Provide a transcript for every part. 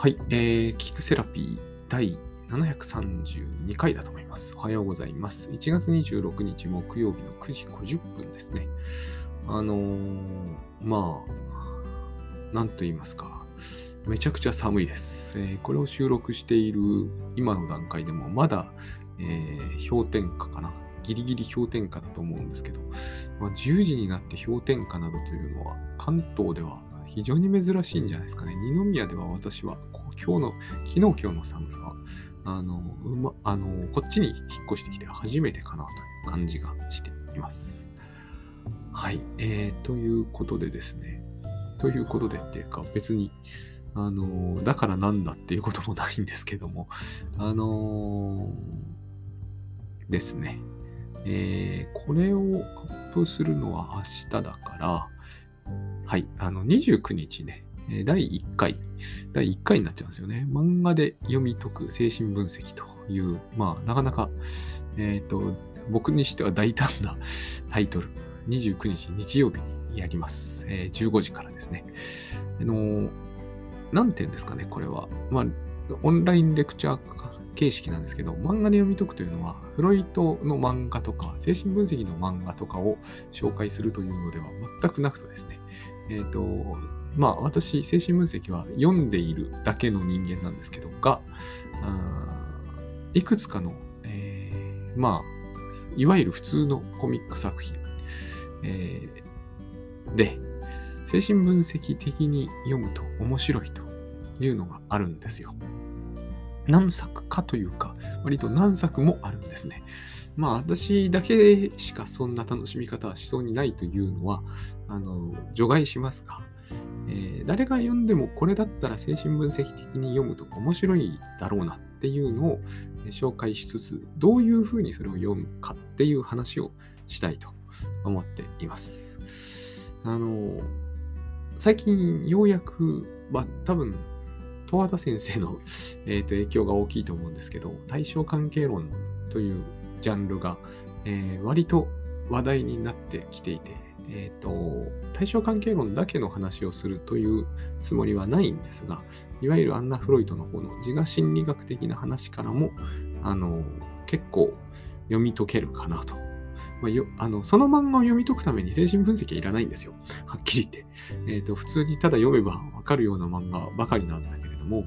はい、えー、キクセラピー第732回だと思います。おはようございます。1月26日木曜日の9時50分ですね。あのー、まあ、なんと言いますか、めちゃくちゃ寒いです。えーこれを収録している今の段階でもまだ、えー氷点下かな。ギリギリ氷点下だと思うんですけど、まあ、10時になって氷点下などというのは関東では非常に珍しいんじゃないですかね。二宮では私は今日の、昨日今日の寒さは、あの、うま、あの、こっちに引っ越してきて初めてかなという感じがしています。はい。えー、ということでですね。ということでっていうか別に、あの、だからなんだっていうこともないんですけども、あのですね。えーこれをアップするのは明日だから、はい、あの、29日ね、第1回、第1回になっちゃうんですよね。漫画で読み解く精神分析という、まあ、なかなか、えっ、と、僕にしては大胆な タイトル、29日日曜日にやります。えー15時からですね。あのーなんていうんですかね、これは。まあ、オンラインレクチャー形式なんですけど、漫画で読み解くというのは、フロイトの漫画とか、精神分析の漫画とかを紹介するというのでは全くなくとですね、えっ、と、まあ私、精神分析は読んでいるだけの人間なんですけど、が、いくつかの、えーまあ、いわゆる普通のコミック作品、えーで、精神分析的に読むと面白いというのがあるんですよ。何作かというか、割と何作もあるんですね。まあ私だけしかそんな楽しみ方はしそうにないというのは、あの、除外しますが、えー誰が読んでもこれだったら精神分析的に読むと面白いだろうなっていうのを紹介しつつ、どういうふうにそれを読むかっていう話をしたいと思っています。あの、最近ようやく、まあ多分、十和田先生の、えーと影響が大きいと思うんですけど、対象関係論というジャンルが、えー割と話題になってきていて、えーと、対象関係論だけの話をするというつもりはないんですが、いわゆるアンナ・フロイトの方の自我心理学的な話からも、あの、結構読み解けるかなと。まあ、よあのその漫画を読み解くために精神分析はいらないんですよ。はっきり言って。えーと、普通にただ読めばわかるような漫画ばかりなんだけれども、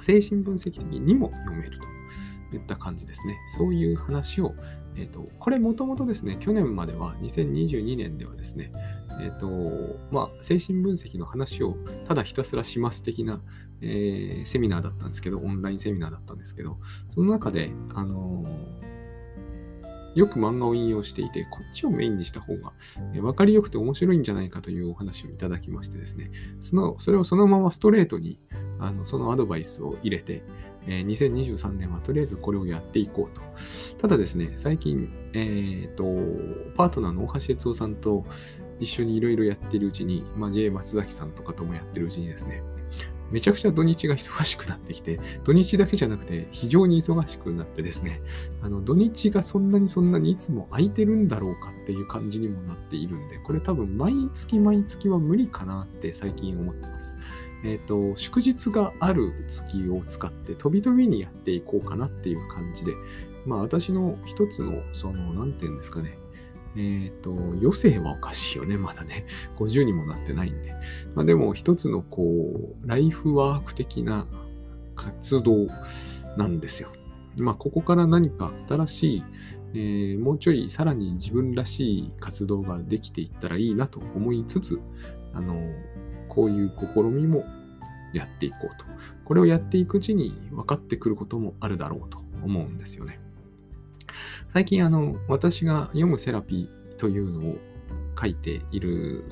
精神分析的にも読めるといった感じですね。そういう話を、えーと、これもともとですね、去年までは、2022年ではですね、えっ、と、まあ、精神分析の話をただひたすらします的な、えーセミナーだったんですけど、オンラインセミナーだったんですけど、その中で、あのーよく漫画を引用していて、こっちをメインにした方がえ分かりよくて面白いんじゃないかというお話をいただきましてですね、そのそれをそのままストレートにあのそのアドバイスを入れて、えー2023年はとりあえずこれをやっていこうと。ただですね、最近、えーと、パートナーの大橋悦夫さんと一緒にいろいろやってるうちに、まあ、J 松崎さんとかともやってるうちにですね、めちゃくちゃ土日が忙しくなってきて、土日だけじゃなくて非常に忙しくなってですね、あの土日がそんなにそんなにいつも空いてるんだろうかっていう感じにもなっているんで、これ多分毎月毎月は無理かなって最近思ってます。えっ、と、祝日がある月を使って飛び飛びにやっていこうかなっていう感じで、まあ私の一つの、その、なんていうんですかね、えっ、と、余生はおかしいよね、まだね。50にもなってないんで。まあでも一つのこう、ライフワーク的な活動なんですよ。まあここから何か新しい、えーもうちょいさらに自分らしい活動ができていったらいいなと思いつつ、あの、こういう試みもやっていこうと。これをやっていくうちに分かってくることもあるだろうと思うんですよね。最近あの、私が読むセラピーというのを書いている、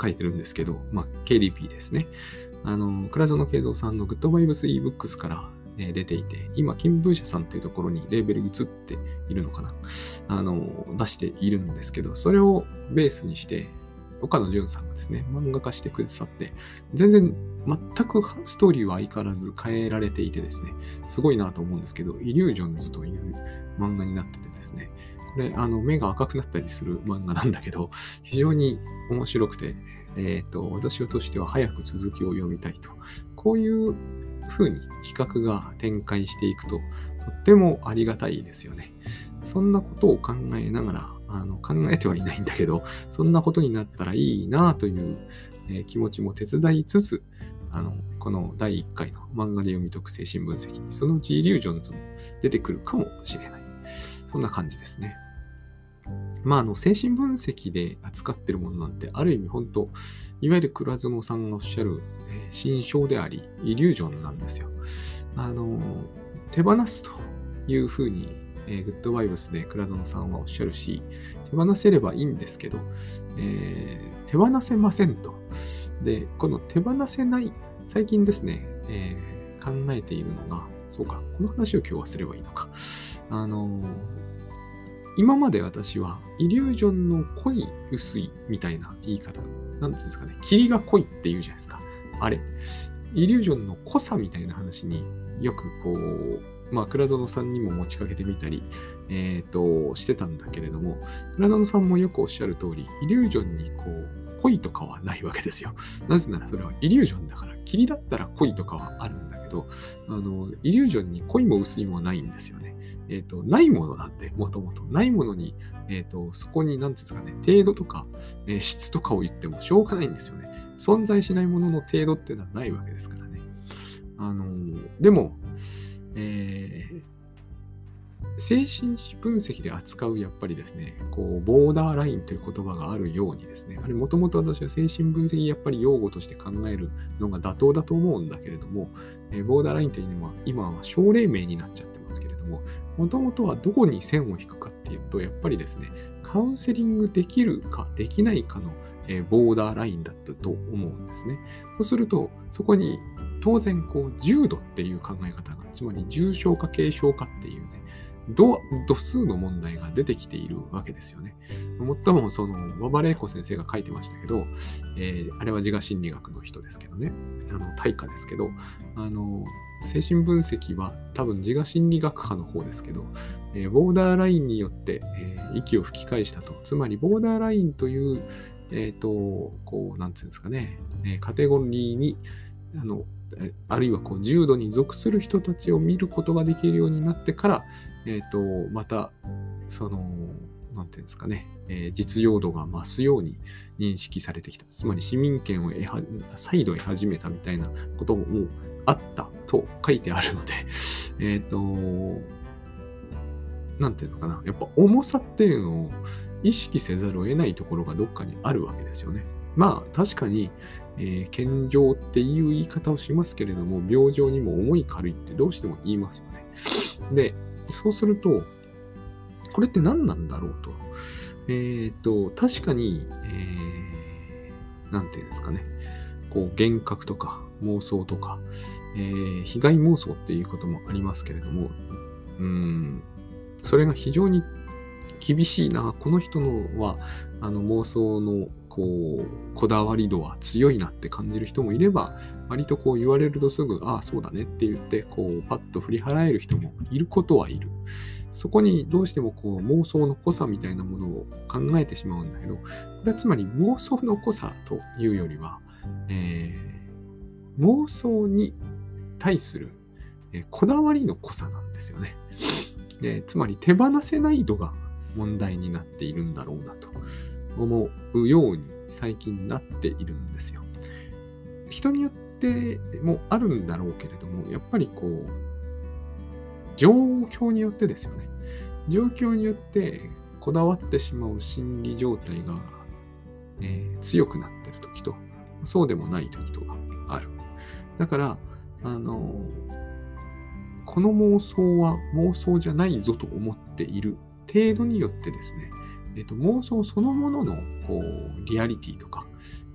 書いてるんですけど、まあ、KDP ですね。あの、倉園慶三さんのグッドバイブス ebooks から、え出ていて、今、金文社さんというところにレーベル移っているのかな。あの、出しているんですけど、それをベースにして、岡野純さんがですね、漫画化してくださって、全然、全くストーリーは相変わらず変えられていてですね、すごいなと思うんですけど、イリュージョンズという漫画になっててですね、これ、あの、目が赤くなったりする漫画なんだけど、非常に面白くて、えっ、と、私としては早く続きを読みたいと、こういう風に企画が展開していくと、とってもありがたいですよね。そんなことを考えながら、あの考えてはいないんだけど、そんなことになったらいいなという、え、気持ちも手伝いつつ、あのこの第1回の漫画で読み解く精神分析に、そのうちイリュージョンズも出てくるかもしれない。そんな感じですね。まあ、あの、精神分析で扱ってるものなんて、ある意味本当、いわゆる倉園さんがおっしゃる、え、心象であり、イリュージョンなんですよ。あの、手放すというふうに、えー、グッドバイブスで倉園さんはおっしゃるし、手放せればいいんですけど、えー、手放せませんと。で、この手放せない、最近ですね、えー、考えているのが、そうか、この話を今日はすればいいのか。あの今まで私はイリュージョンの濃い薄いみたいな言い方、なんですかね、霧が濃いって言うじゃないですか。あれ、イリュージョンの濃さみたいな話によくこう、まあ、倉園さんにも持ちかけてみたり、え、ー、と、してたんだけれども、倉園さんもよくおっしゃる通り、イリュージョンにこう、濃いとかはないわけですよ。なぜならそれはイリュージョンだから、霧だったら濃いとかはあるんだけど、あの、イリュージョンに濃いも薄いもないんですよね。えっ、ー、と、ないものなんで、もともと。ないものに、えっ、ー、と、そこに、なんていうんですかね、程度とか、えー、質とかを言ってもしょうがないんですよね。存在しないものの程度っていうのはないわけですからね。あのでも、え精神分析で扱うやっぱりですね、こう、ボーダーラインという言葉があるようにですね、あれもともと私は精神分析やっぱり用語として考えるのが妥当だと思うんだけれども、えボーダーラインというのは今は省例名になっちゃってますけれども、もともとはどこに線を引くかっていうと、やっぱりですね、カウンセリングできるかできないかの、え、ボーダーラインだったと思うんですね。そうすると、そこに当然こう重度っていう考え方が、つまり重症か軽症かっていうね、度度数の問題が出てきているわけですよね。もっともその馬場玲子先生が書いてましたけど、えー、あれは自我心理学の人ですけどね、あの対価ですけど、あの精神分析は多分自我心理学派の方ですけど、えー、ボーダーラインによって、えー、息を吹き返したと。つまり、ボーダーラインという、えっ、ー、と、こう、なんていうんですかね、えカテゴリーに、あの、あるいはこう重度に属する人たちを見ることができるようになってから、えっ、と、また、その、なんていうんですかね、えー、実用度が増すように認識されてきた。つまり市民権を得は再度得始めたみたいなこともあったと書いてあるので、えっ、と、なんていうのかな、やっぱ重さっていうのを意識せざるを得ないところがどっかにあるわけですよね。まあ確かに、えー、健常っていう言い方をしますけれども、病状にも重い軽いってどうしても言いますよね。で、そうすると、これって何なんだろうと。えっ、と、確かに、えー、なんていうんですかね。こう、幻覚とか妄想とか、えー、被害妄想っていうこともありますけれども、うん、それが非常に厳しいな、この人のは、あの妄想のこう、こだわり度は強いなって感じる人もいれば、割とこう言われるとすぐ、ああ、そうだねって言って、こう、パッと振り払える人もいることはいる。そこにどうしてもこう妄想の濃さみたいなものを考えてしまうんだけど、これはつまり妄想の濃さというよりは、えー、妄想に対する、えこだわりの濃さなんですよね。でつまり手放せない度が問題になっているんだろうなと思うように最近なっているんですよ。人によってもあるんだろうけれども、やっぱりこう、状況によってですよね。状況によってこだわってしまう心理状態が、えー、強くなってる時と、そうでもない時とかある。だから、あのこの妄想は妄想じゃないぞと思っている程度によってですね、えっと、妄想そのもののこうリアリティとか、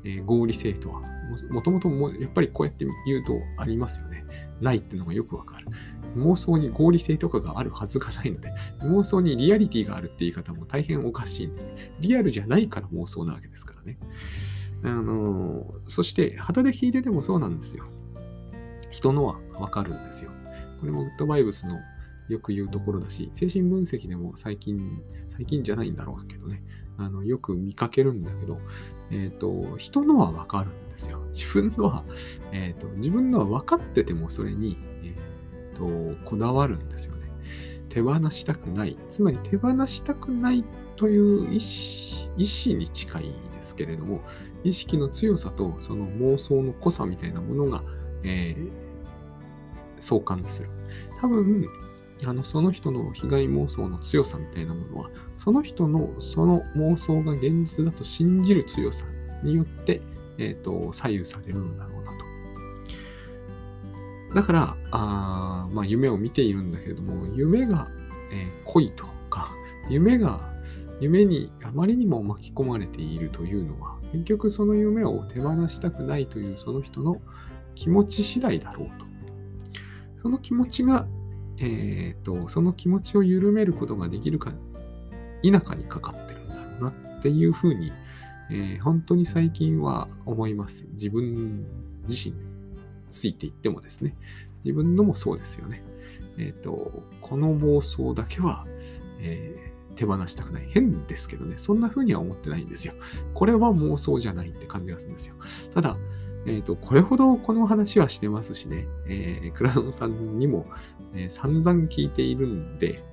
えー、合理性とはもともとやっぱりこうやって言うとありますよね。ないっていうのがよくわかる。妄想に合理性とかがあるはずがないので、妄想にリアリティがあるって言い方も大変おかしいんで、リアルじゃないから妄想なわけですからね。あのー、そして、旗で聞いててもそうなんですよ。人のはわかるんですよ。これもグッドバイブスのよく言うところだし、精神分析でも最近、最近じゃないんだろうけどね、あのよく見かけるんだけど、えっ、ー、と、人のはわかるんですよ。自分のは、えっ、ー、と、自分のは分かっててもそれに、えっ、ー、と、こだわるんですよね。手放したくない。つまり手放したくないという意思意志に近いですけれども、意識の強さとその妄想の濃さみたいなものが、えー、相関する。多分、あのその人の被害妄想の強さみたいなものは、その人のその妄想が現実だと信じる強さによって、えーと、左右されるんだろうなと。だから、あまあ、夢を見ているんだけれども、夢が、えー、濃いとか、夢が、夢にあまりにも巻き込まれているというのは、結局その夢を手放したくないというその人の気持ち次第だろうと。その気持ちがえ、ー、と、その気持ちを緩めることができるか否かにかかってるんだろうなっていうふうに、えー、本当に最近は思います。自分自身についていってもですね。自分のもそうですよね。えっ、ー、と、この妄想だけは、えー、手放したくない。変ですけどね。そんな風には思ってないんですよ。これは妄想じゃないって感じがするんですよ。ただ、えっ、ー、と、これほどこの話はしてますしね、えー、倉野さんにも、えー、散々聞いているんで、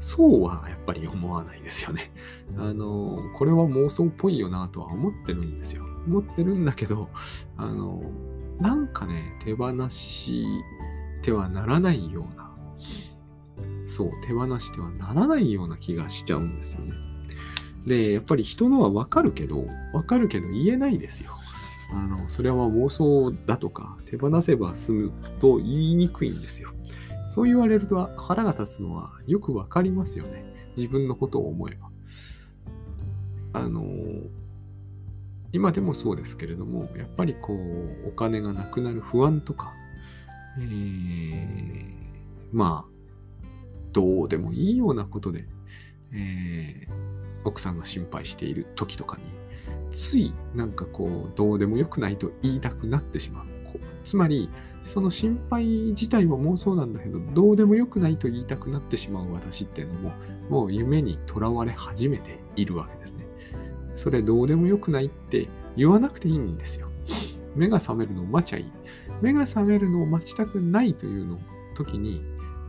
そうはやっぱり思わないですよね。あの、これは妄想っぽいよなとは思ってるんですよ。思ってるんだけど、あの、なんかね、手放してはならないような、そう、手放してはならないような気がしちゃうんですよね。で、やっぱり人のはわかるけど、わかるけど言えないですよ。あの、それは妄想だとか、手放せば済むと言いにくいんですよ。そう言われると腹が立つのはよくわかりますよね。自分のことを思えば。あの、今でもそうですけれども、やっぱりこう、お金がなくなる不安とか、えー、まあ、どうでもいいようなことで、えー、奥さんが心配している時とかに、ついなんかこう、どうでもよくないと言いたくなってしまう。うつまり、その心配自体は妄想なんだけど、どうでもよくないと言いたくなってしまう私っていうのも、もう夢にとらわれ始めているわけですね。それどうでもよくないって言わなくていいんですよ。目が覚めるのを待ちゃいい。目が覚めるのを待ちたくないというの時に、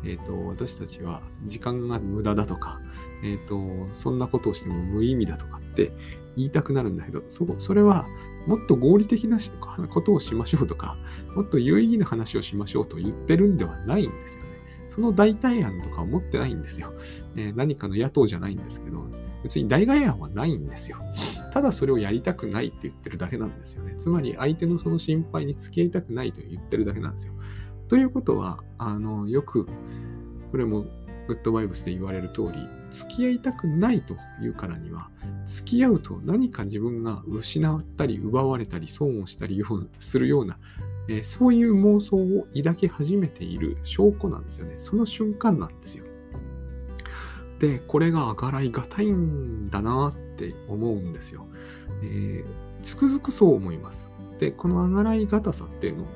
え、ー、と、私たちは時間が無駄だとか、えっ、ー、と、そんなことをしても無意味だとかって言いたくなるんだけど、そそれはもっと合理的なことをしましょうとか、もっと有意義な話をしましょうと言ってるんではないんですよね。その代替案とか思ってないんですよ。えー、何かの野党じゃないんですけど、別に代替案はないんですよ。ただそれをやりたくないって言ってるだけなんですよね。つまり相手のその心配に付き合いたくないと言ってるだけなんですよ。ということは、あの、よく、これもグッドバイブスで言われる通り、付き合いたくないというからには、付き合うと何か自分が失ったり奪われたり損をしたりするような、えー、そういう妄想を抱き始めている証拠なんですよね。その瞬間なんですよ。で、これがあがらいがたいんだなって思うんですよ。えー、つくづくそう思います。で、このあがらいがたさっていうのを、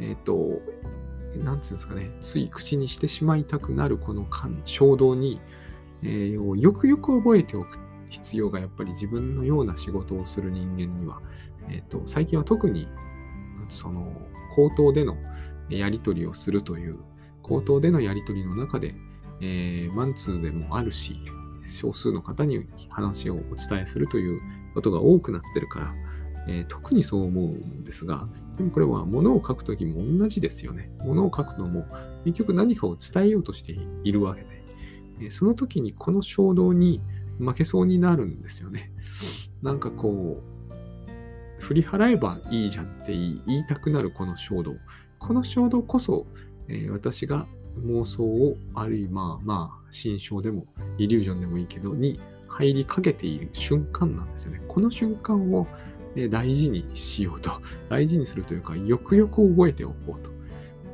えっ、ー、と、なんつうんですかね、つい口にしてしまいたくなるこの衝動に、えー、よくよく覚えておく必要がやっぱり自分のような仕事をする人間には、えーと、最近は特にその口頭でのやり取りをするという口頭でのやり取りの中で、えー、マンツーでもあるし少数の方に話をお伝えするということが多くなってるから、えー、特にそう思うんですがでもこれは物を書くときも同じですよね。物を書くのも結局何かを伝えようとしているわけでその時にこの衝動に負けそうになるんですよね。なんかこう、振り払えばいいじゃんって言いたくなるこの衝動。この衝動こそ、えー、私が妄想を、あるいはまあまあ、心象でも、イリュージョンでもいいけど、に入りかけている瞬間なんですよね。この瞬間をえ大事にしようと。大事にするというか、よくよく覚えておこうと。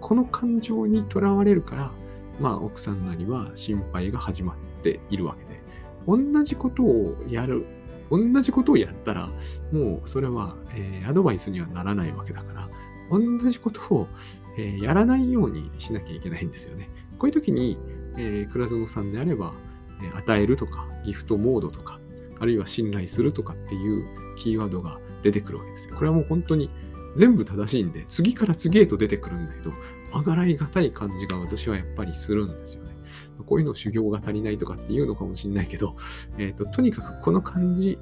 この感情にとらわれるから、まあ、奥さんなりは心配が始まっているわけで。同じことをやる。同じことをやったら、もうそれは、えー、アドバイスにはならないわけだから、同じことを、えー、やらないようにしなきゃいけないんですよね。こういう時に、えー、倉園さんであれば、え与えるとか、ギフトモードとか、あるいは信頼するとかっていうキーワードが出てくるわけです。これはもう本当に全部正しいんで、次から次へと出てくるんだけど、あがらいがたい感じが私はやっぱりするんですよね。こういうの修行が足りないとかっていうのかもしれないけど、えっ、ー、と、とにかくこの漢字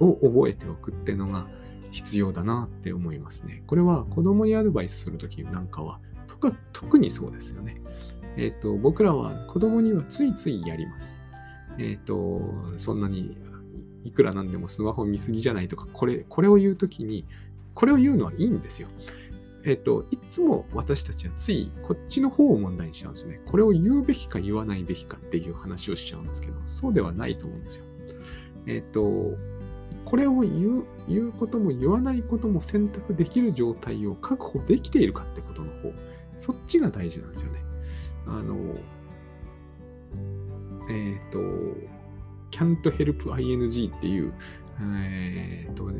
を覚えておくっていうのが必要だなって思いますね。これは子供にアドバイスするときなんかは特にそうですよね。えっ、ー、と、僕らは子供にはついついやります。えっ、ー、と、そんなにいくらなんでもスマホ見すぎじゃないとか、これ、これを言うときに、これを言うのはいいんですよ。えっ、と、いつも私たちはついこっちの方を問題にしちゃうんですよね。これを言うべきか言わないべきかっていう話をしちゃうんですけど、そうではないと思うんですよ。えっ、と、これを言う言うことも言わないことも選択できる状態を確保できているかってことの方、そっちが大事なんですよね。あの、えっ、ー、と、can't help ing っていう、えっ、ー、と、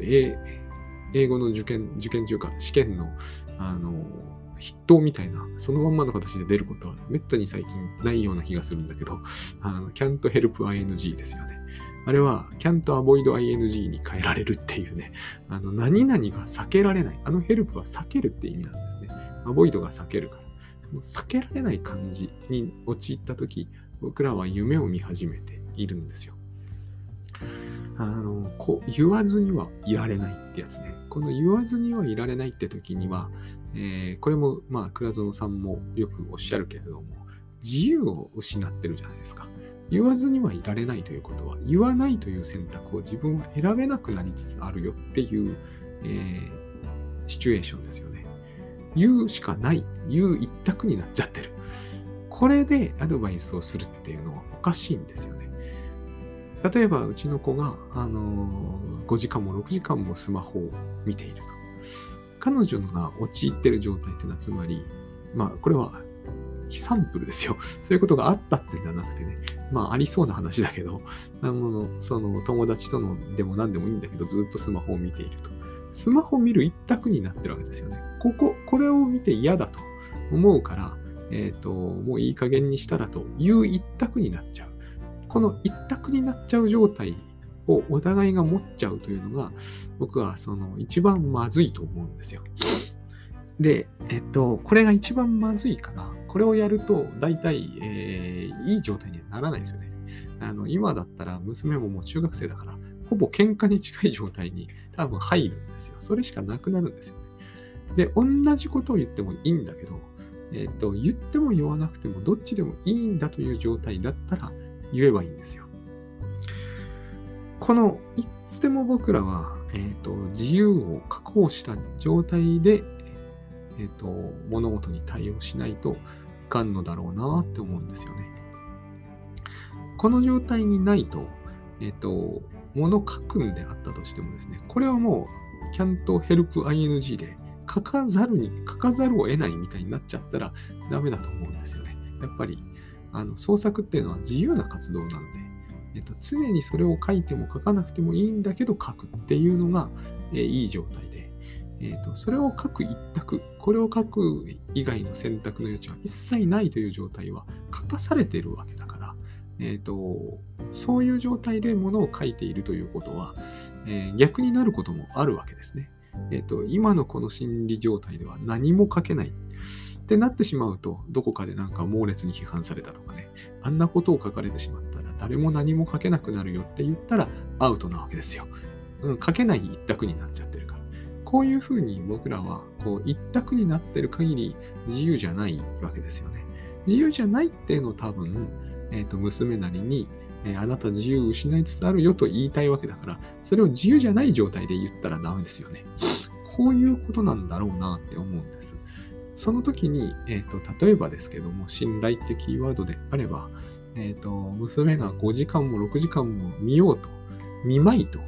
英語の受験、受験中か、試験の、あの、筆頭みたいな、そのまんまの形で出ることはめったに最近ないような気がするんだけど、あの、can't help ing ですよね。あれは can't avoid ing に変えられるっていうね、あの、何々が避けられない。あの help は避けるって意味なんですね。avoid が避けるから。もう避けられない感じに陥った時僕らは夢を見始めているんですよ。あのこ言わずにはいられないってやつね。この言わずにはいられないって時には、えー、これもまあ倉園さんもよくおっしゃるけれども自由を失ってるじゃないですか。言わずにはいられないということは言わないという選択を自分は選べなくなりつつあるよっていう、えー、シチュエーションですよね。言うしかない、言う一択になっちゃってる。これでアドバイスをするっていうのはおかしいんですよね。例えば、うちの子が、あのー、5時間も6時間もスマホを見ていると。彼女が陥ってる状態っていうのは、つまり、まあ、これは、サンプルですよ。そういうことがあったっていうんじゃなくてね、まあ、ありそうな話だけど、あの、その、友達とのでも何でもいいんだけど、ずっとスマホを見ていると。スマホ見る一択になってるわけですよね。ここ、これを見て嫌だと思うから、えっ、ー、と、もういい加減にしたらという一択になっちゃう。この一択になっちゃう状態をお互いが持っちゃうというのが、僕はその一番まずいと思うんですよ。で、えっと、これが一番まずいかな。これをやると、大体、えー、いい状態にはならないですよね。あの、今だったら娘ももう中学生だから、ほぼ喧嘩に近い状態に多分入るんですよ。それしかなくなるんですよね。で、同じことを言ってもいいんだけど、えっ、と、言っても言わなくてもどっちでもいいんだという状態だったら言えばいいんですよ。このいつでも僕らは、えーと、自由を確保した状態で、えーと、物事に対応しないといかんのだろうなって思うんですよね。この状態にないと、え、ー、と、物書くんであったとしてもですね、これはもう can't help ing で書かざるに、書かざるを得ないみたいになっちゃったらダメだと思うんですよね。やっぱり、あの創作っていうのは自由な活動なので、えっと、常にそれを書いても書かなくてもいいんだけど書くっていうのが、え、いい状態で、えっと、それを書く一択、これを書く以外の選択の余地は一切ないという状態は書かされているわけだから、えっと、そういう状態で物を書いているということは、えー、逆になることもあるわけですね。えっ、と、今のこの心理状態では何も書けないっってなってしまうと、どこかでなんか猛烈に批判されたとかね、あんなことを書かれてしまったら誰も何も書けなくなるよって言ったらアウトなわけですよ。うん、書けない一択になっちゃってるから。こういうふうに僕らはこう一択になってる限り自由じゃないわけですよね。自由じゃないっていうのを多分、えっ、ー、と娘なりにえあなた自由を失いつつあるよと言いたいわけだから、それを自由じゃない状態で言ったらダメですよね。こういうことなんだろうなって思うんです。その時に、えーと、例えばですけども、信頼ってキーワードであれば、えーと、娘が5時間も6時間も見ようと、見まいと、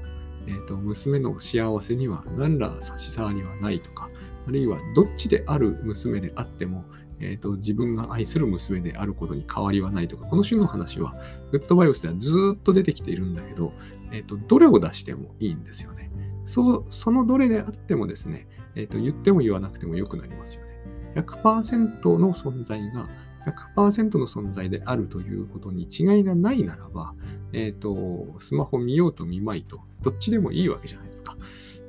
えーと、娘の幸せには何ら差し障りはないとか、あるいはどっちである娘であっても、えーと、自分が愛する娘であることに変わりはないとか、この種の話は、グッドバイオスではずっと出てきているんだけど、えーと、どれを出してもいいんですよね。そうそのどれであってもですね、えーと、言っても言わなくてもよくなりますよね。100%の存在が100%の存在であるということに違いがないならば、え、ー、と、スマホ見ようと見まいと、どっちでもいいわけじゃないですか。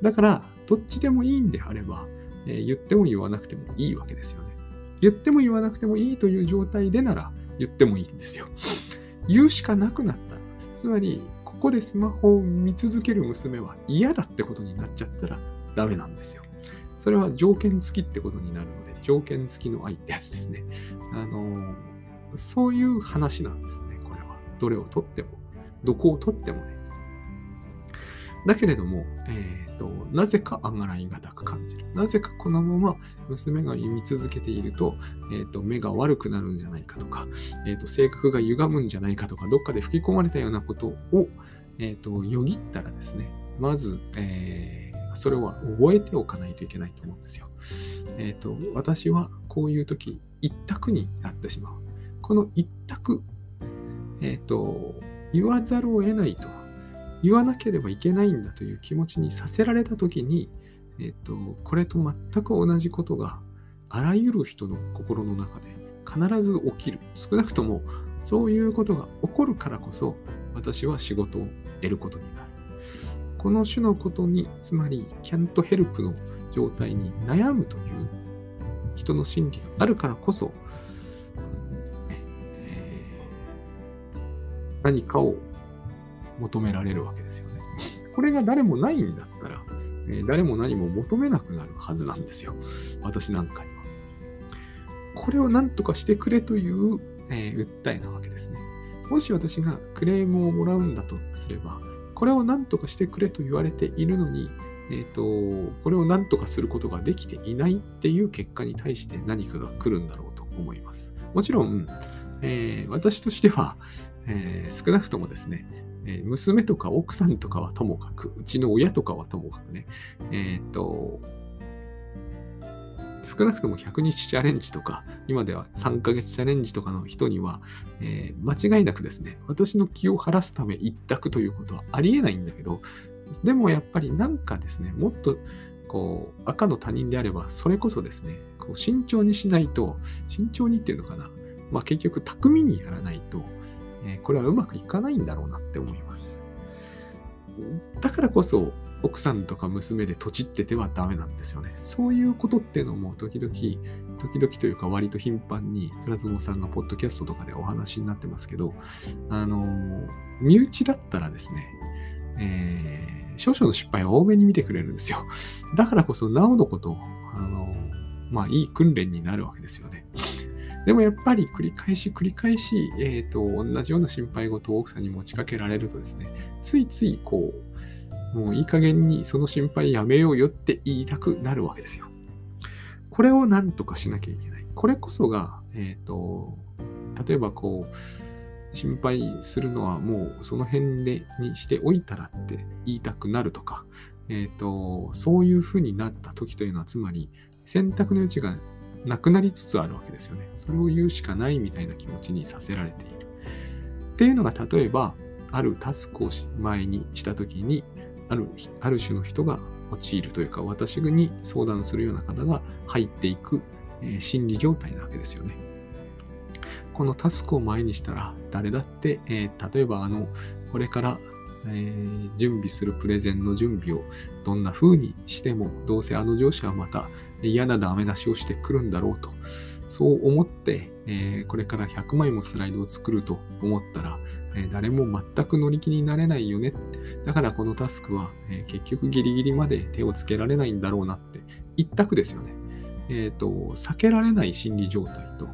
だから、どっちでもいいんであれば、えー、言っても言わなくてもいいわけですよね。言っても言わなくてもいいという状態でなら言ってもいいんですよ。言うしかなくなったら、つまり、ここでスマホを見続ける娘は嫌だってことになっちゃったらダメなんですよ。それは条件付きってことになるので、条件付きの愛ってやつですね。あの、そういう話なんですね、これは。どれをとっても、どこをとってもね。だけれども、えーと、なぜかあがらいがたく感じる。なぜかこのまま娘が読み続けていると,、えーと、目が悪くなるんじゃないかとか、えーと、性格が歪むんじゃないかとか、どっかで吹き込まれたようなことを、えー、とよぎったらですね、まず、えー、それは覚えておかないといけないと思うんですよ。えっ、ー、と、私はこういう時、一択になってしまう。この一択、えっ、ー、と、言わざるを得ないと言わなければいけないんだという気持ちにさせられた時に、えっ、と、これと全く同じことがあらゆる人の心の中で必ず起きる。少なくともそういうことが起こるからこそ私は仕事を得ることになる。この種のことに、つまり、キャントヘルプの状態に悩むという人の心理があるからこそ、何かを求められるわけですよね。これが誰もないんだったら、え、誰も何も求めなくなるはずなんですよ。私なんかには。これを何とかしてくれという、え、訴えなわけですね。もし私がクレームをもらうんだとすれば、これを何とかしてくれと言われているのに、え、ー、と、これを何とかすることができていないっていう結果に対して何かが来るんだろうと思います。もちろん、えー、私としては、えー、少なくともですね、え娘とか奥さんとかはともかく、うちの親とかはともかくね、えっ、と、少なくとも100日チャレンジとか、今では3ヶ月チャレンジとかの人には、えー、間違いなくですね、私の気を晴らすため一択ということはありえないんだけど、でもやっぱりなんかですね、もっとこう赤の他人であれば、それこそですね、こう慎重にしないと、慎重にっていうのかな、まあ結局巧みにやらないと、えー、これはうまくいかないんだろうなって思います。だからこそ、奥さんとか娘でとちっててはダメなんですよね。そういうことっていうのも時々、時々というか割と頻繁に、倉園さんがポッドキャストとかでお話になってますけど、あの、身内だったらですね、えー、少々の失敗を多めに見てくれるんですよ。だからこそ、なおのこと、あの、まあ、いい訓練になるわけですよね。でもやっぱり繰り返し繰り返し、えーと、同じような心配事を奥さんに持ちかけられるとですね、ついついこう、もういい加減にその心配やめようよって言いたくなるわけですよ。これを何とかしなきゃいけない。これこそが、えっ、ー、と、例えばこう、心配するのはもうその辺でにしておいたらって言いたくなるとか、えっ、ー、と、そういうふうになった時というのは、つまり選択の余地がなくなりつつあるわけですよね。それを言うしかないみたいな気持ちにさせられている。っていうのが例えば、あるタスクを前にしたときに、あるある種の人が陥るというか、私に相談するような方が入っていく、え、心理状態なわけですよね。このタスクを前にしたら、誰だって、えー、例えばあの、これからえー、準備するプレゼンの準備をどんな風にしても、どうせあの上司はまた嫌なダメ出しをしてくるんだろうと、そう思って、えー、これから100枚もスライドを作ると思ったら、え、誰も全く乗り気になれないよね。だからこのタスクは、え結局ギリギリまで手をつけられないんだろうなって一択ですよね。えっ、と、避けられない心理状態と、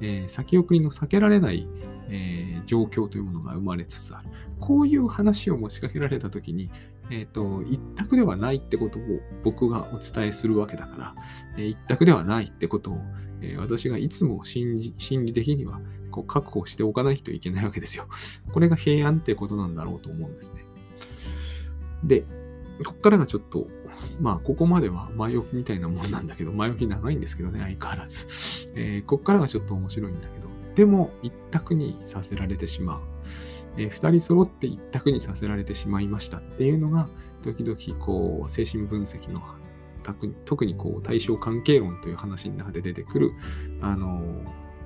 え先送りの避けられない、えー、状況というものが生まれつつある。こういう話を持ちかけられたときに、えっ、と、一択ではないってことを僕がお伝えするわけだから、え、一択ではないってことを、え私がいつも心理心理的にはこう確保しておかないといけないわけですよ。これが平安ってことなんだろうと思うんですね。で、こっからがちょっと、まあ、ここまでは前置きみたいなもんなんだけど、前置き長いんですけどね、相変わらず。えー、こっからがちょっと面白いんだけど、でも一択にさせられてしまう。えー、二人揃って一択にさせられてしまいましたっていうのが、時々こう、精神分析の特にこう対象関係論という話の中で出てくる、あの、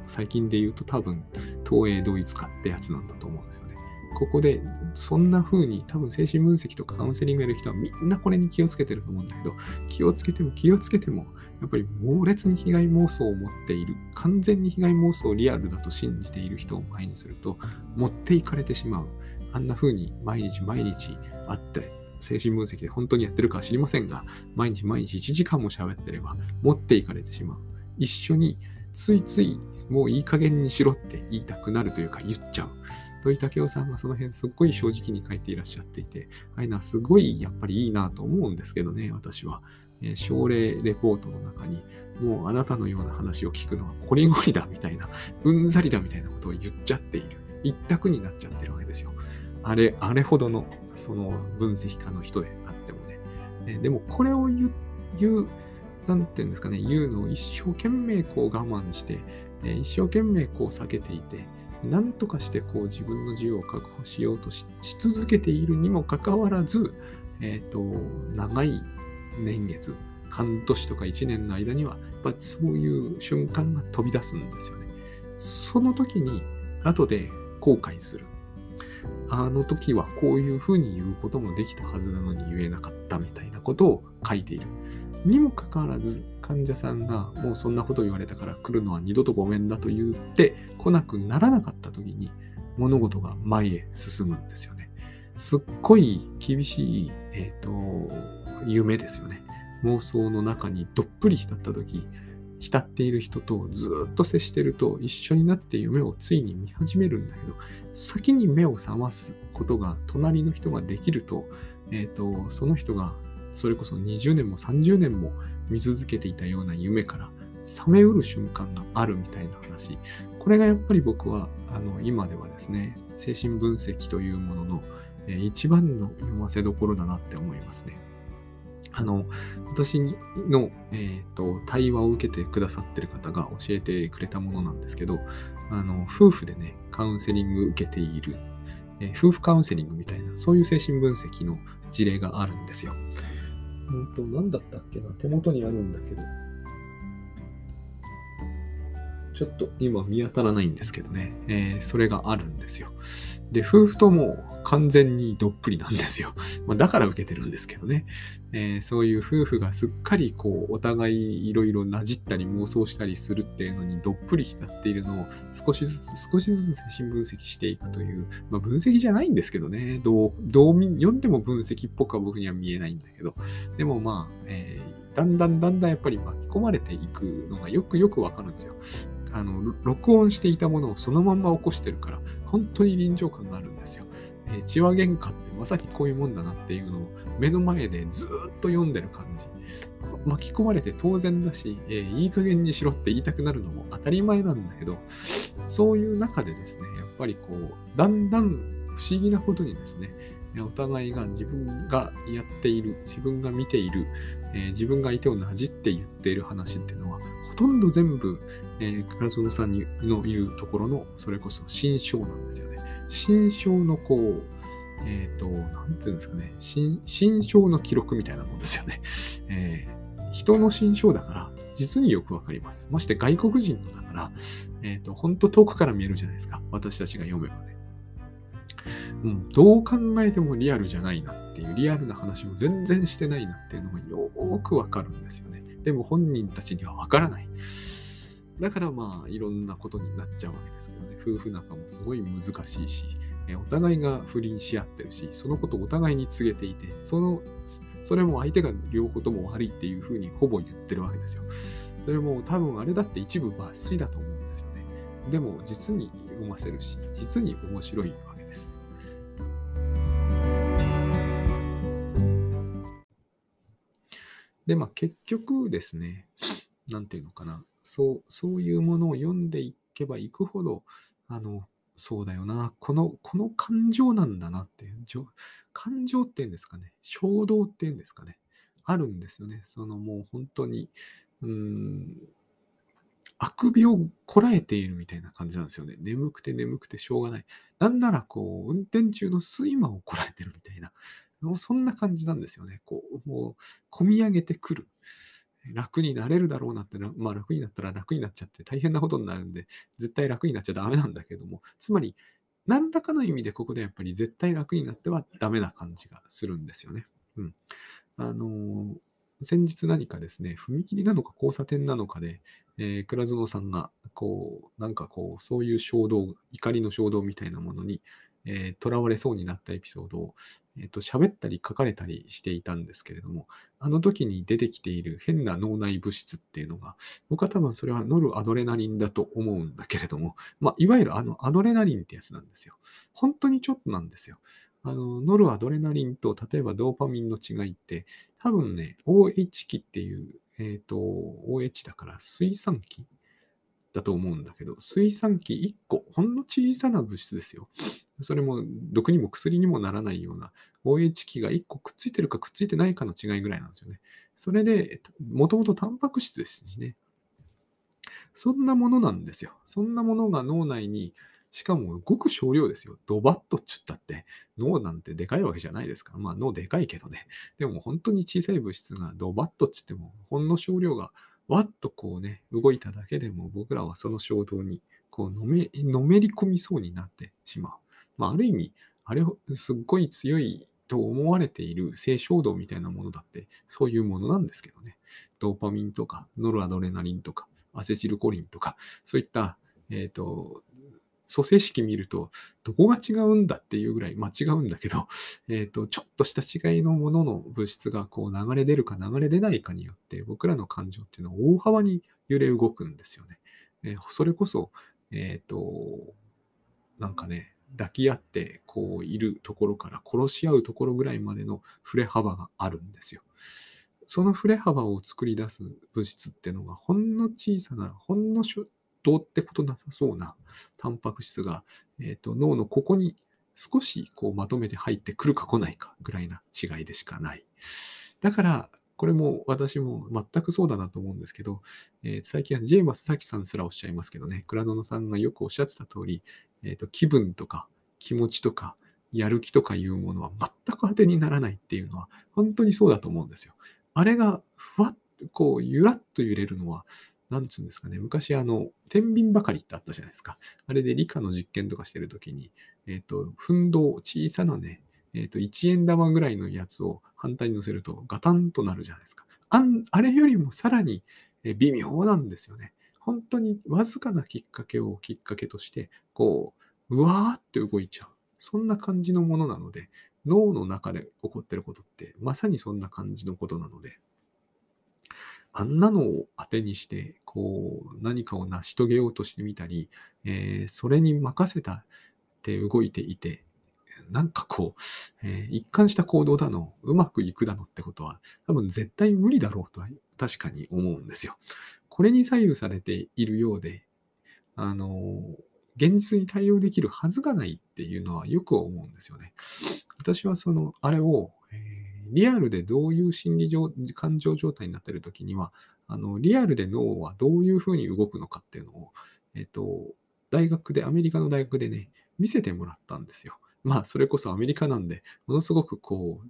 最近で言うと多分、東映ドイツ化ってやつなんだと思うんですよね。ここで、そんな風に多分精神分析とかカウンセリングやる人はみんなこれに気をつけてると思うんだけど、気をつけても気をつけても、やっぱり猛烈に被害妄想を持っている、完全に被害妄想をリアルだと信じている人を前にすると、持っていかれてしまう。あんな風に毎日毎日会って、精神分析で本当にやってるかは知りませんが、毎日毎日1時間も喋ってれば持っていかれてしまう。一緒についついもういい加減にしろって言いたくなるというか言っちゃう。土井武雄さんがその辺すっごい正直に書いていらっしゃっていて、ああいうのはすごいやっぱりいいなと思うんですけどね、私は。えー、症例レポートの中に、もうあなたのような話を聞くのはこりごりだみたいな、うんざりだみたいなことを言っちゃっている。一択になっちゃってるわけですよ。あれ、あれほどのその分析家の人であってもね。え、でもこれを言う、言う、なんていうんですかね、言うのを一生懸命こう我慢して、え、一生懸命こう避けていて、何とかしてこう自分の自由を確保しようとし続けているにもかかわらず、えっ、ー、と、長い年月、半年とか1年の間には、やっぱそういう瞬間が飛び出すんですよね。その時に、後で後悔する。あの時はこういうふうに言うこともできたはずなのに言えなかったみたいなことを書いている。にもかかわらず、患者さんがもうそんなこと言われたから来るのは二度とごめんだと言って来なくならなかった時に物事が前へ進むんですよね。すっごい厳しい、えっ、ー、と、夢ですよね。妄想の中にどっぷり浸った時、浸っている人とずっと接してると一緒になって夢をついに見始めるんだけど、先に目を覚ますことが隣の人ができると、え、ー、と、その人がそれこそ20年も30年も見続けていたような夢から覚めうる瞬間があるみたいな話。これがやっぱり僕はあの今ではですね、精神分析というものの、一番の読ませどころだなって思いますね。あの、私の、えーと、対話を受けてくださってる方が教えてくれたものなんですけど、あの夫婦でね、カウンセリング受けている、えー、夫婦カウンセリングみたいな、そういう精神分析の事例があるんですよ。うんと、何だったっけな手元にあるんだけど。ちょっと今見当たらないんですけどね。えー、それがあるんですよ。で、夫婦とも完全にどっぷりなんですよ。まあ、だから受けてるんですけどね。えー、そういう夫婦がすっかりこう、お互いいろいろなじったり妄想したりするっていうのにどっぷり浸っているのを少しずつ少しずつ精神分析していくという、まあ、分析じゃないんですけどね。どう、どう読んでも分析っぽくは僕には見えないんだけど。でもまあ、えー、だんだんだんだんやっぱり巻き込まれていくのがよくよくわかるんですよ。あの、録音していたものをそのまま起こしてるから、本当に臨場感があるんですよ。えー、血話喧嘩ってまさにこういうもんだなっていうのを目の前でずっと読んでる感じ。巻き込まれて当然だし、えー、いい加減にしろって言いたくなるのも当たり前なんだけど、そういう中でですね、やっぱりこう、だんだん不思議なことにですね、お互いが自分がやっている、自分が見ている、えー、自分が相手をなじって言っている話っていうのは、ほとんど全部、えー、倉園さんの言うところの、それこそ心象なんですよね。心象のこう、えっ、ー、と、なんていうんですかね、心象の記録みたいなもんですよね。えー、人の心象だから、実によくわかります。まして外国人のだから、えっ、ー、と、ほんと遠くから見えるじゃないですか。私たちが読めばね。うん、どう考えてもリアルじゃないなっていう、リアルな話を全然してないなっていうのがよーくわかるんですよね。でも本人たちにはわからない。だからまあいろんなことになっちゃうわけですけどね。夫婦仲もすごい難しいし、お互いが不倫し合ってるし、そのことをお互いに告げていて、その、それも相手が両方とも悪いっていうふうにほぼ言ってるわけですよ。それも多分あれだって一部抜粋だと思うんですよね。でも実に読ませるし、実に面白いわけです。で、まあ結局ですね、なんていうのかな。そう、そういうものを読んでいけばいくほど、あの、そうだよな、この、この感情なんだなっていう、感情っていうんですかね、衝動っていうんですかね、あるんですよね。そのもう本当に、うん、あくびをこらえているみたいな感じなんですよね。眠くて眠くてしょうがない。なんならこう、運転中の睡魔をこらえてるみたいな、もうそんな感じなんですよね。こう、もう、込み上げてくる。楽になれるだろうなってな、まあ楽になったら楽になっちゃって大変なことになるんで、絶対楽になっちゃダメなんだけども、つまり、何らかの意味でここでやっぱり絶対楽になってはダメな感じがするんですよね。うん。あのー先日何かですね、踏切なのか交差点なのかで、えー、倉園さんが、こう、なんかこう、そういう衝動、怒りの衝動みたいなものに、えー、囚われそうになったエピソードを、えっ、ー、と、喋ったり書かれたりしていたんですけれども、あの時に出てきている変な脳内物質っていうのが、僕は多分それはノルアドレナリンだと思うんだけれども、まあ、いわゆるあのアドレナリンってやつなんですよ。本当にちょっとなんですよ。あの、ノルアドレナリンと例えばドーパミンの違いって、多分ね、OH 期っていう、えっ、ー、と、OH だから水酸基だと思うんだけど、水酸基1個、ほんの小さな物質ですよ。それも毒にも薬にもならないような OH 基が1個くっついてるかくっついてないかの違いぐらいなんですよね。それで、もともとタンパク質ですしね。そんなものなんですよ。そんなものが脳内に、しかもごく少量ですよ。ドバッとっちゅったって、脳なんてでかいわけじゃないですから。まあ脳でかいけどね。でも本当に小さい物質がドバッとっちっても、ほんの少量がわっとこうね、動いただけでも僕らはその衝動にこうのめのめり込みそうになってしまう。まあ、ある意味、あれ、すっごい強いと思われている性衝動みたいなものだって、そういうものなんですけどね。ドーパミンとか、ノルアドレナリンとか、アセチルコリンとか、そういった、えっ、ー、と、組成式見ると、どこが違うんだっていうぐらい、まあ違うんだけど、えっ、ー、と、ちょっとした違いのものの物質がこう流れ出るか流れ出ないかによって、僕らの感情っていうのは大幅に揺れ動くんですよね。えー、それこそ、えっ、ー、と、なんかね、抱き合ってこういるところから殺し合うところぐらいまでの触れ幅があるんですよ。その触れ幅を作り出す物質っていうのがほんの小さな、ほんのどうってことなさそうなタンパク質が、えーと、脳のここに少しこうまとめて入ってくるか来ないかぐらいな違いでしかない。だから、これも私も全くそうだなと思うんですけど、えー、最近はジェーマス・サキさんすらおっしゃいますけどね、倉野さんがよくおっしゃってた通り、えーと、気分とか気持ちとかやる気とかいうものは全く当てにならないっていうのは本当にそうだと思うんですよ。あれがふわっとこうゆらっと揺れるのはなんつうんですかね、昔あの、天秤ばかりってあったじゃないですか。あれで理科の実験とかしてるときに、えっ、ー、と、奮動、小さなね、えっ、と、1円玉ぐらいのやつを反対に乗せるとガタンとなるじゃないですか。ああれよりもさらに微妙なんですよね。本当にわずかなきっかけをきっかけとして、こう、うわーって動いちゃう。そんな感じのものなので、脳の中で起こってることって、まさにそんな感じのことなので、あんなのを当てにして、こう、何かを成し遂げようとしてみたり、えー、それに任せたって動いていて、なんかこう、えー、一貫した行動だの、うまくいくだのってことは、多分絶対無理だろうとは確かに思うんですよ。これに左右されているようで、あの、現実に対応できるはずがないっていうのはよく思うんですよね。私はその、あれを、えーリアルでどういう心理上、感情状態になっているときには、あの、リアルで脳はどういうふうに動くのかっていうのを、えっと、大学で、アメリカの大学でね、見せてもらったんですよ。まあ、それこそアメリカなんで、ものすごくこう、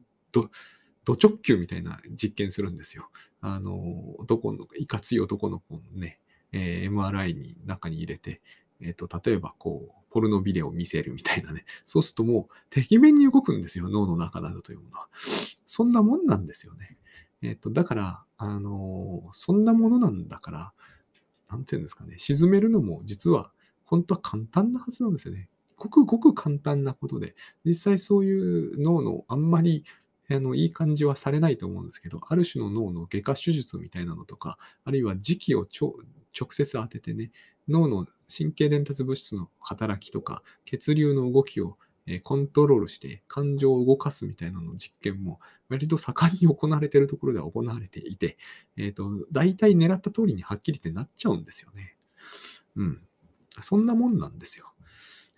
ド直球みたいな実験するんですよ。あの、男の、いかつい男の子のね、えー、MRI に中に入れて、えっ、ー、と、例えばこう、ポルノビデオを見せるみたいなね。そうするともう、てきめんに動くんですよ、脳の中などというものは。そんなもんなんですよね。えっ、ー、と、だから、あの、そんなものなんだから、なんていうんですかね、沈めるのも実は、本当は簡単なはずなんですよね。ごくごく簡単なことで、実際そういう脳のあんまりあのいい感じはされないと思うんですけど、ある種の脳の外科手術みたいなのとか、あるいは時期を直接当ててね、脳の神経伝達物質の働きとか、血流の動きをコントロールして感情を動かすみたいなの実験も割と盛んに行われているところでは行われていて、え、ー、と、大体狙った通りにはっきりってなっちゃうんですよね。うん。そんなもんなんですよ。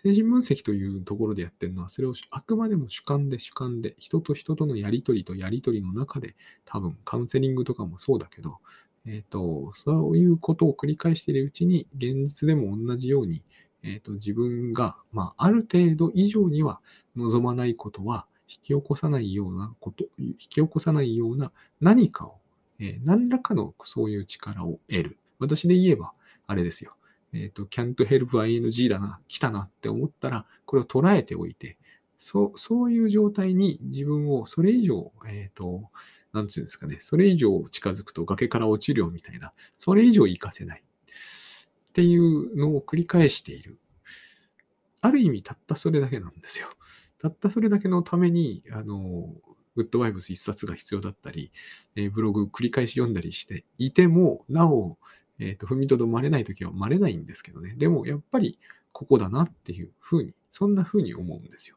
精神分析というところでやってるのは、それをあくまでも主観で主観で、人と人とのやりとりとやりとりの中で、多分カウンセリングとかもそうだけど、え、ー、と、そういうことを繰り返しているうちに、現実でも同じように、えっ、ー、と、自分が、まあ、ある程度以上には望まないことは引き起こさないようなこと、引き起こさないような何かを、えー、何らかのそういう力を得る。私で言えば、あれですよ。えっ、ー、と、can't help ing だな、来たなって思ったら、これを捉えておいて、そうそういう状態に自分をそれ以上、えっ、ー、と、なんていうんですかね、それ以上近づくと崖から落ちるよみたいな、それ以上行かせない。っていうのを繰り返している。ある意味たったそれだけなんですよ。たったそれだけのために、あの、グッドバイブス一冊が必要だったり、え、ブログ繰り返し読んだりしていても、なお、えっ、ー、と、踏みとどまれないときはまれないんですけどね。でも、やっぱりここだなっていうふうに、そんなふうに思うんですよ。